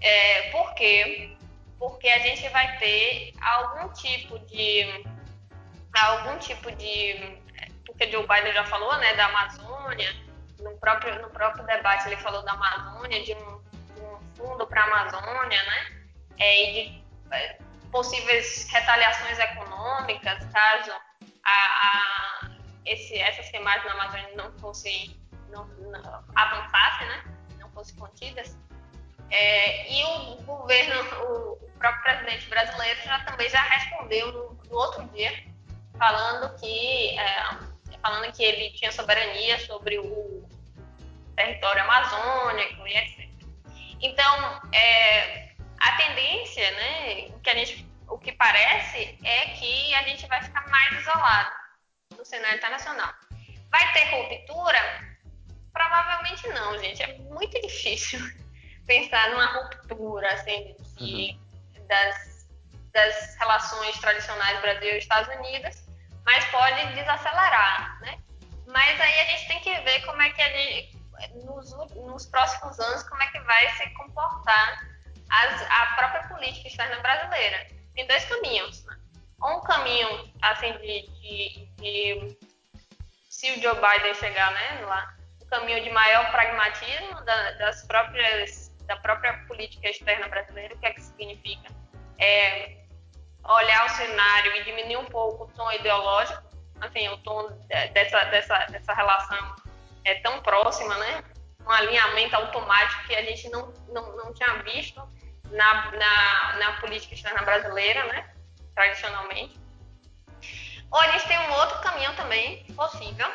É, por quê? Porque a gente vai ter algum tipo de algum tipo de porque Joe Biden já falou, né, da Amazônia, no próprio no próprio debate ele falou da Amazônia, de um, de um fundo para a Amazônia, né, é, e de possíveis retaliações econômicas, caso a, a esse, essas queimadas na Amazônia não fossem, não, não avançassem, né? Não fossem contidas. É, e o governo, o próprio presidente brasileiro já também já respondeu no, no outro dia, falando que, é, falando que ele tinha soberania sobre o território amazônico e etc. Então, é, a tendência, né, que a gente, o que parece é que a gente vai ficar mais isolado no cenário internacional. Vai ter ruptura? Provavelmente não, gente. É muito difícil pensar numa ruptura assim, de, uhum. das, das relações tradicionais Brasil e Estados Unidos, mas pode desacelerar, né? Mas aí a gente tem que ver como é que gente, nos, nos próximos anos, como é que vai se comportar as, a própria política externa brasileira. Tem dois caminhos. Né? Um caminho, assim, de, de, de, se o Joe Biden chegar né, lá, o caminho de maior pragmatismo da, das próprias, da própria política externa brasileira, o que é que significa? É olhar o cenário e diminuir um pouco o tom ideológico, assim, o tom dessa, dessa, dessa relação é tão próxima, né? Um alinhamento automático que a gente não, não, não tinha visto na, na, na política externa brasileira, né? Tradicionalmente. Ou a gente tem um outro caminho também possível,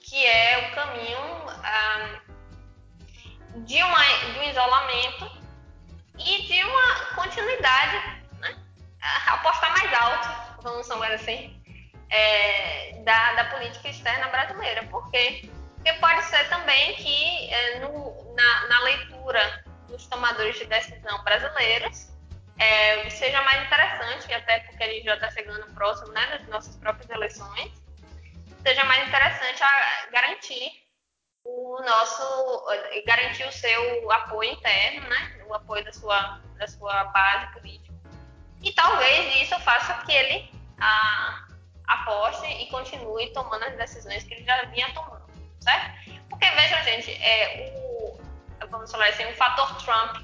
que é o caminho ah, de, uma, de um isolamento e de uma continuidade, né? apostar mais alto, vamos chamar assim, é, da, da, política externa brasileira. Por quê? Porque pode ser também que é, no, na, na, leitura dos tomadores de decisão brasileiros é, seja mais interessante, até porque gente já está chegando próximo né, das nossas próprias eleições, seja mais interessante a garantir o nosso garantir o seu apoio interno, né, o apoio da sua da sua base política. E talvez isso faça que ele a, aposte e continue tomando as decisões que ele já vinha tomando, certo? Porque veja, gente, é, o, vamos falar assim, o fator Trump,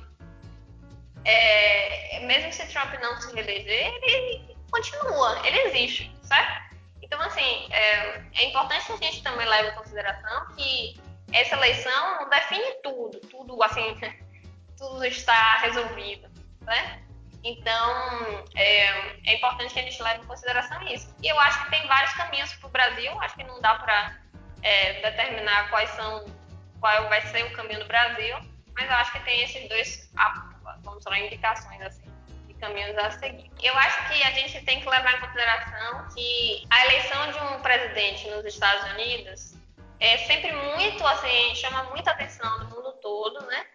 é, mesmo se Trump não se reeleger, ele continua, ele existe, certo? Então, assim, é, é importante que a gente também leve em consideração que essa eleição não define tudo, tudo assim, tudo está resolvido, né? Então, é, é, importante que a gente leve em consideração isso. E eu acho que tem vários caminhos para o Brasil, acho que não dá para é, determinar quais são, qual vai ser o caminho do Brasil, mas eu acho que tem esses dois, vamos falar, indicações assim, de caminhos a seguir. Eu acho que a gente tem que levar em consideração que a eleição de um presidente nos Estados Unidos é sempre muito, assim, chama muita atenção do mundo todo, né?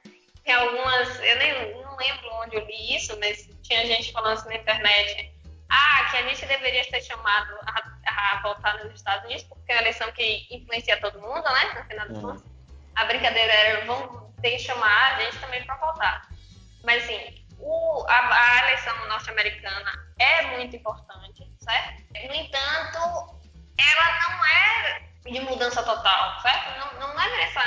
Tem algumas, eu nem não lembro onde eu li isso, mas tinha gente falando assim na internet, ah, que a gente deveria ser chamado a, a votar nos Estados Unidos, porque é uma eleição que influencia todo mundo, né? No final das contas. A brincadeira era, vão ter que chamar a gente também para votar. Mas, assim, o, a, a eleição norte-americana é muito importante, certo? No entanto, ela não é de mudança total, certo? Não, não é nessa,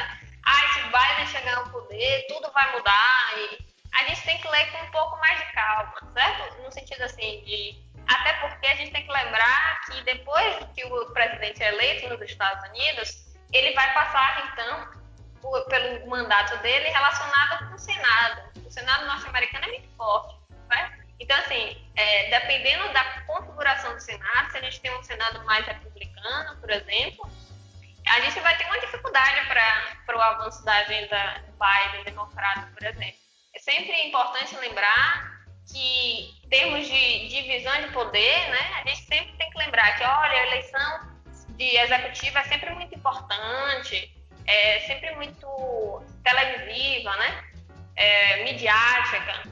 ah, se Biden chegar ao poder, tudo vai mudar e a gente tem que ler com um pouco mais de calma, certo? No sentido assim de até porque a gente tem que lembrar que depois que o presidente é eleito nos Estados Unidos, ele vai passar então por, pelo mandato dele relacionado com o Senado. O Senado norte-americano é muito forte, certo? Então, assim, é, dependendo da configuração do Senado, se a gente tem um Senado mais republicano, por exemplo, a gente vai ter uma dificuldade para o avanço da agenda Biden democrata, por exemplo. É sempre importante lembrar que, em termos de divisão de poder, né, a gente sempre tem que lembrar que, olha, a eleição de executiva é sempre muito importante, é sempre muito televisiva, né, é, midiática.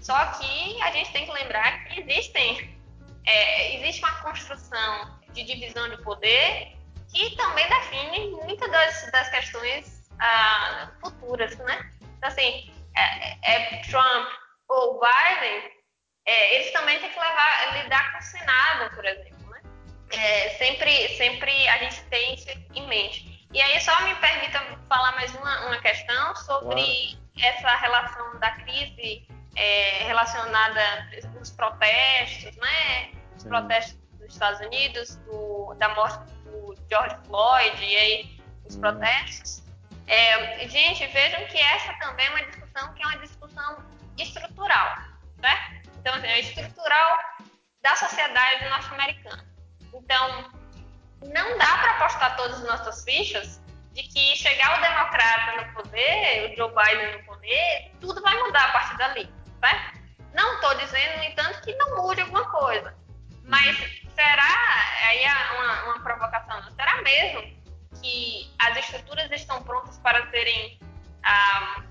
Só que a gente tem que lembrar que existem, é, existe uma construção de divisão de poder que também define muitas das, das questões ah, futuras, né? Então, assim, é, é Trump ou Biden, é, eles também têm que levar, lidar com o Senado, por exemplo. Né? É, sempre, sempre a gente tem isso em mente. E aí só me permita falar mais uma, uma questão sobre essa relação da crise é, relacionada aos protestos, né? Os protestos dos Estados Unidos, do, da morte George Floyd e aí os hum. protestos. É, gente, vejam que essa também é uma discussão que é uma discussão estrutural, certo? Então, assim, é estrutural da sociedade norte-americana. Então, não dá para apostar todas as nossas fichas de que chegar o democrata no poder, o Joe Biden no poder, tudo vai mudar a partir dali, certo? Não estou dizendo, no entanto, que não mude alguma coisa. Mas será, aí é uma, uma provocação, será mesmo que as estruturas estão prontas para serem ah,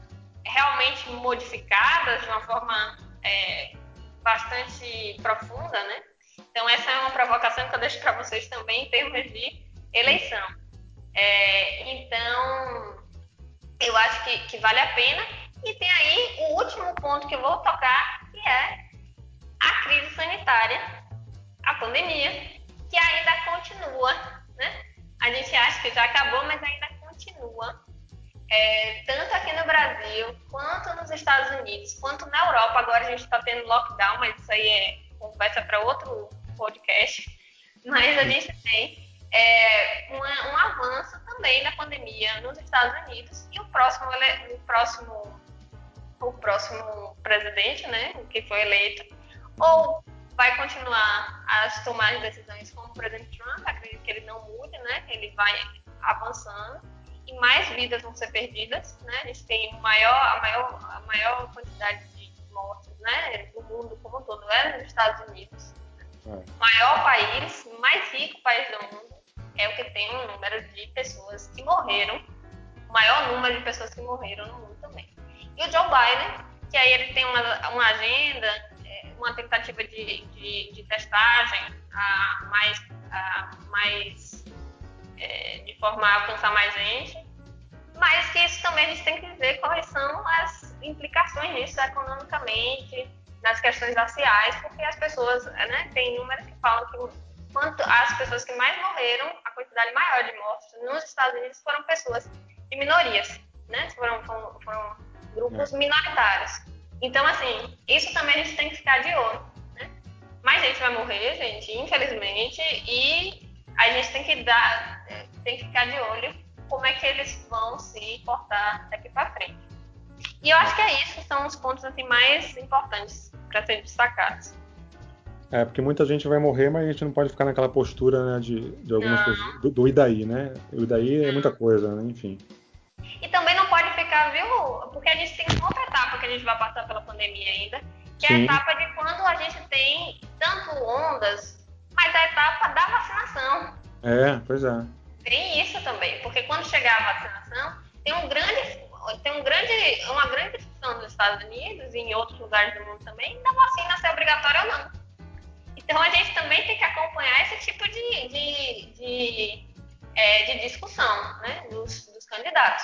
realmente modificadas de uma forma é, bastante profunda, né? Então essa é uma provocação que eu deixo para vocês também em termos de eleição. É, então eu acho que, que vale a pena. E tem aí o último ponto que eu vou tocar, que é a crise sanitária, a pandemia, que ainda continua, né? A gente acha que já acabou, mas ainda continua. É, tanto aqui no Brasil, quanto nos Estados Unidos, quanto na Europa. Agora a gente está tendo lockdown, mas isso aí é conversa para outro podcast. Mas a gente tem é, um avanço também da pandemia nos Estados Unidos e o próximo, o próximo, o próximo presidente, né, que foi eleito, ou vai continuar as tomar decisões como o presidente Trump, acredito que ele não mude, né? Ele vai avançando e mais vidas vão ser perdidas, né? A gente tem maior, a maior, a maior quantidade de mortes, né? No mundo como um todo é nos Estados Unidos. É. Maior país, mais rico país do mundo é o que tem um número de pessoas que morreram, o maior número de pessoas que morreram no mundo também. E o Joe Biden, que aí ele tem uma, uma agenda uma tentativa de, de, de testagem a mais, a mais é, de forma a alcançar mais gente, mas que isso também a gente tem que ver quais são as implicações disso economicamente, nas questões raciais, porque as pessoas, né, tem números que falam que quanto as pessoas que mais morreram, a quantidade maior de mortes nos Estados Unidos foram pessoas de minorias, né, foram, foram, foram grupos é. minoritários. Então, assim, isso também a gente tem que ficar de olho, né? Mais gente vai morrer, gente, infelizmente, e a gente tem que dar, tem que ficar de olho como é que eles vão se portar daqui para frente. E eu acho que é isso, são os pontos assim, mais importantes para serem destacados. É, porque muita gente vai morrer, mas a gente não pode ficar naquela postura né, de, de algumas não. coisas. Do, do Idaí, né? O Idaí é muita coisa, né? Enfim. E também viu? Porque a gente tem uma outra etapa que a gente vai passar pela pandemia ainda, que Sim. é a etapa de quando a gente tem tanto ondas, mas a etapa da vacinação. É, pois é. Tem isso também, porque quando chegar a vacinação, tem um grande, tem um grande, uma grande discussão nos Estados Unidos e em outros lugares do mundo também da vacina ser obrigatória ou não. Então a gente também tem que acompanhar esse tipo de, de, de, é, de discussão né, dos, dos candidatos.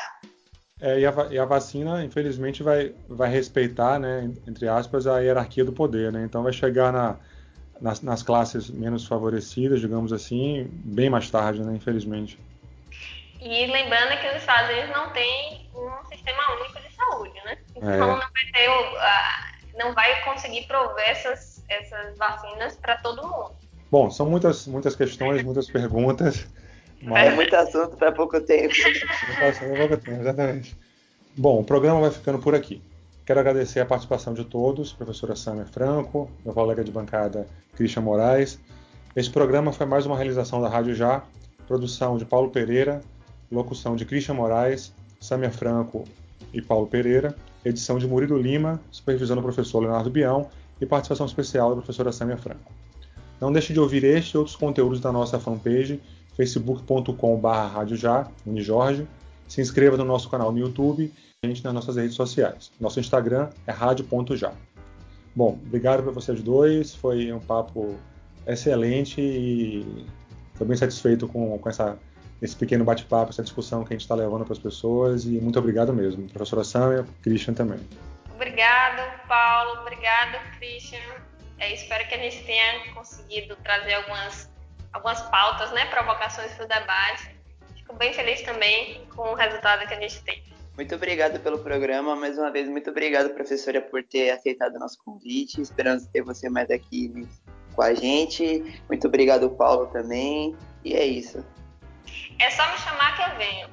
É, e, a, e, a, vacina, infelizmente, vai, vai respeitar, né, entre aspas, a hierarquia do poder. Né? Então, vai chegar na, nas, nas, classes menos favorecidas, digamos assim, bem mais tarde, né, infelizmente. E lembrando que os Estados Unidos não tem um sistema único de saúde, né? Então, é. não, vai ter, não vai conseguir prover essas, essas vacinas para todo mundo. Bom, são muitas, muitas questões, muitas perguntas. Mas... É muito assunto para pouco tempo. muito assunto para pouco tempo, exatamente. Bom, o programa vai ficando por aqui. Quero agradecer a participação de todos, professora Samia Franco, meu colega de bancada Christian Moraes. Esse programa foi mais uma realização da Rádio Já, produção de Paulo Pereira, locução de Christian Moraes, Samia Franco e Paulo Pereira, edição de Murilo Lima, supervisão do professor Leonardo Bião e participação especial da professora Samia Franco. Não deixe de ouvir este e outros conteúdos da nossa fanpage facebook.com.br. Se inscreva no nosso canal no YouTube e a gente nas nossas redes sociais. Nosso Instagram é rádio.já. Bom, obrigado para vocês dois. Foi um papo excelente e estou bem satisfeito com, com essa, esse pequeno bate-papo, essa discussão que a gente está levando para as pessoas. E muito obrigado mesmo. Professora Samia, Christian também. Obrigado, Paulo. Obrigado, Christian. É, espero que a gente tenha conseguido trazer algumas algumas pautas, né, provocações para o debate. Fico bem feliz também com o resultado que a gente tem. Muito obrigado pelo programa. Mais uma vez, muito obrigado, professora, por ter aceitado o nosso convite. Esperamos ter você mais aqui com a gente. Muito obrigado, Paulo, também. E é isso. É só me chamar que eu venho.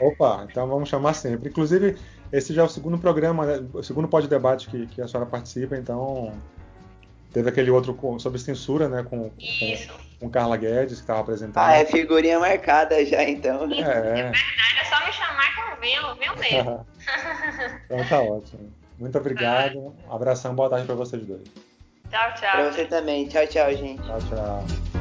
Opa, então vamos chamar sempre. Inclusive, esse já é o segundo programa, né, o segundo pós-debate que, que a senhora participa, então teve aquele outro sobre censura, né, com, Isso. com, com Carla Guedes, que estava apresentando. Ah, é figurinha marcada já, então. Isso, É. é verdade, é só me chamar que eu venho, eu venho mesmo. então tá ótimo. Muito obrigado. Um abração, boa tarde para vocês dois. Tchau, tchau. Pra você também. Tchau, tchau, gente. Tchau, tchau.